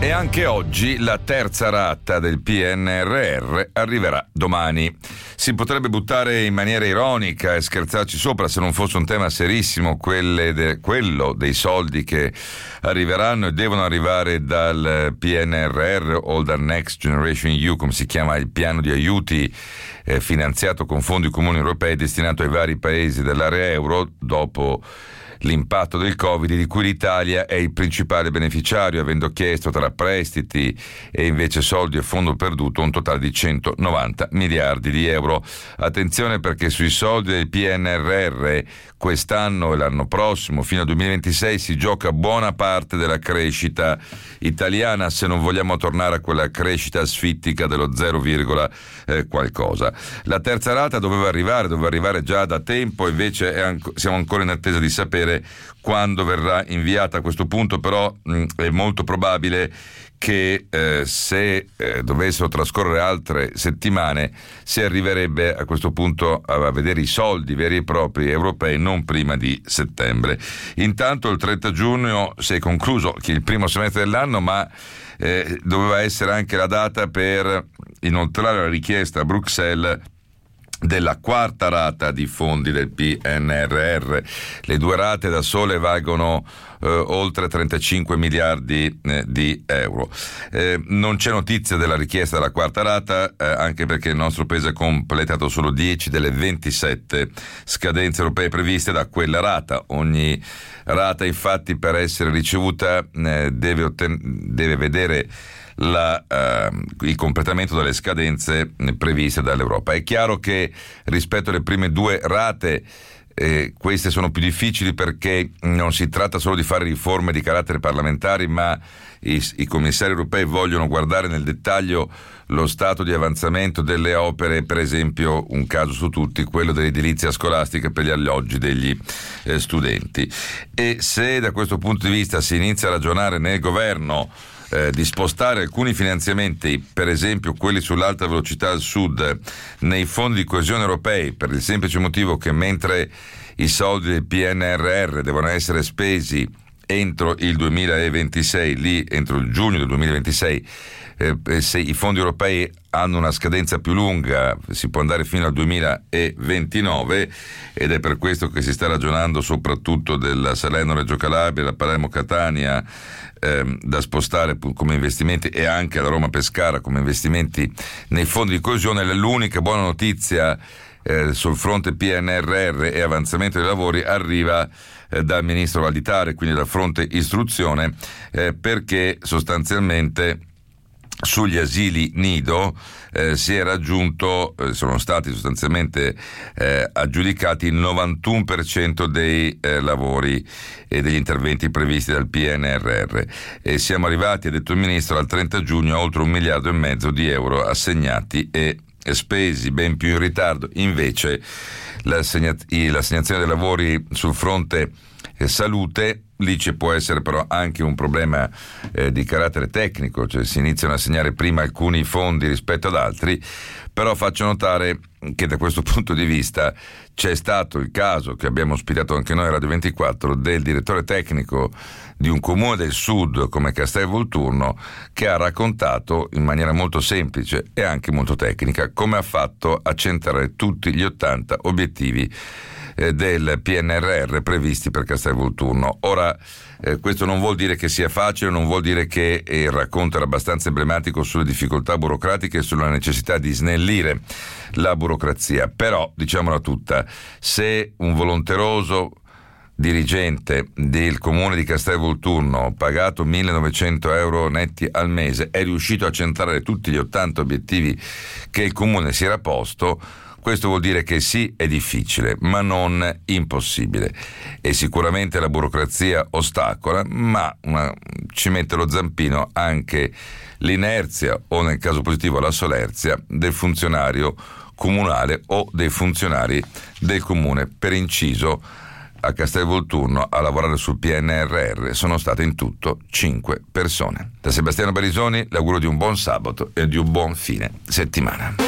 E anche oggi la terza rata del PNRR arriverà domani. Si potrebbe buttare in maniera ironica e scherzarci sopra se non fosse un tema serissimo de, quello dei soldi che arriveranno e devono arrivare dal PNRR o dal Next Generation EU, come si chiama il piano di aiuti eh, finanziato con fondi comuni europei destinato ai vari paesi dell'area euro dopo l'impatto del Covid di cui l'Italia è il principale beneficiario, avendo chiesto tra prestiti e invece soldi e fondo perduto un totale di 190 miliardi di euro. Attenzione perché sui soldi del PNRR quest'anno e l'anno prossimo, fino al 2026, si gioca buona parte della crescita italiana se non vogliamo tornare a quella crescita asfittica dello 0, eh, qualcosa. La terza rata doveva arrivare, doveva arrivare già da tempo, invece anco, siamo ancora in attesa di sapere quando verrà inviata. A questo punto però mh, è molto probabile che eh, se eh, dovessero trascorrere altre settimane si arriverebbe a questo punto a vedere i soldi veri e propri europei non prima di settembre. Intanto il 30 giugno si è concluso il primo semestre dell'anno, ma eh, doveva essere anche la data per inoltrare la richiesta a Bruxelles della quarta rata di fondi del PNRR. Le due rate da sole valgono eh, oltre 35 miliardi eh, di euro. Eh, non c'è notizia della richiesta della quarta rata, eh, anche perché il nostro paese ha completato solo 10 delle 27 scadenze europee previste da quella rata. Ogni rata, infatti, per essere ricevuta eh, deve, otten- deve vedere la, eh, il completamento delle scadenze previste dall'Europa. È chiaro che rispetto alle prime due rate eh, queste sono più difficili perché non si tratta solo di fare riforme di carattere parlamentare, ma i, i, commissari europei vogliono guardare nel dettaglio lo stato di avanzamento delle opere, per esempio un caso su tutti, quello dell'edilizia scolastica per gli alloggi degli eh, studenti. E se da questo punto di vista si inizia a ragionare nel governo eh, di spostare alcuni finanziamenti, per esempio quelli sull'alta velocità al sud, nei fondi di coesione europei, per il semplice motivo che mentre i soldi del PNRR devono essere spesi entro il 2026, lì entro il giugno del 2026, eh, se i fondi europei hanno una scadenza più lunga, si può andare fino al 2029 ed è per questo che si sta ragionando soprattutto della Salerno-Reggio Calabria, la Palermo-Catania, ehm, da spostare come investimenti e anche la Roma-Pescara come investimenti nei fondi di coesione. L'unica buona notizia eh, sul fronte PNRR e avanzamento dei lavori arriva eh, dal ministro Valditare, quindi dal fronte istruzione, eh, perché sostanzialmente sugli asili nido eh, si è raggiunto, eh, sono stati sostanzialmente eh, aggiudicati il 91% dei eh, lavori e degli interventi previsti dal PNRR e siamo arrivati, ha detto il Ministro, al 30 giugno a oltre un miliardo e mezzo di euro assegnati e spesi, ben più in ritardo. Invece l'assegnazione dei lavori sul fronte salute Lì ci può essere però anche un problema eh, di carattere tecnico, cioè si iniziano a assegnare prima alcuni fondi rispetto ad altri, però faccio notare che da questo punto di vista c'è stato il caso che abbiamo ospitato anche noi a Radio 24 del direttore tecnico di un comune del sud come Castel Volturno che ha raccontato in maniera molto semplice e anche molto tecnica come ha fatto a centrare tutti gli 80 obiettivi eh, del PNRR previsti per Castelvolturno. Ora, eh, questo non vuol dire che sia facile, non vuol dire che eh, il racconto era abbastanza emblematico sulle difficoltà burocratiche e sulla necessità di snellire la burocrazia, però diciamola tutta, se un volonteroso dirigente del comune di Castelvolturno, pagato 1900 euro netti al mese, è riuscito a centrare tutti gli 80 obiettivi che il comune si era posto, questo vuol dire che sì, è difficile, ma non impossibile. E sicuramente la burocrazia ostacola, ma una, ci mette lo zampino anche l'inerzia o nel caso positivo la solerzia del funzionario comunale o dei funzionari del comune. Per inciso, a Castelvolturno a lavorare sul PNRR sono state in tutto 5 persone. Da Sebastiano Barisoni l'augurio di un buon sabato e di un buon fine settimana.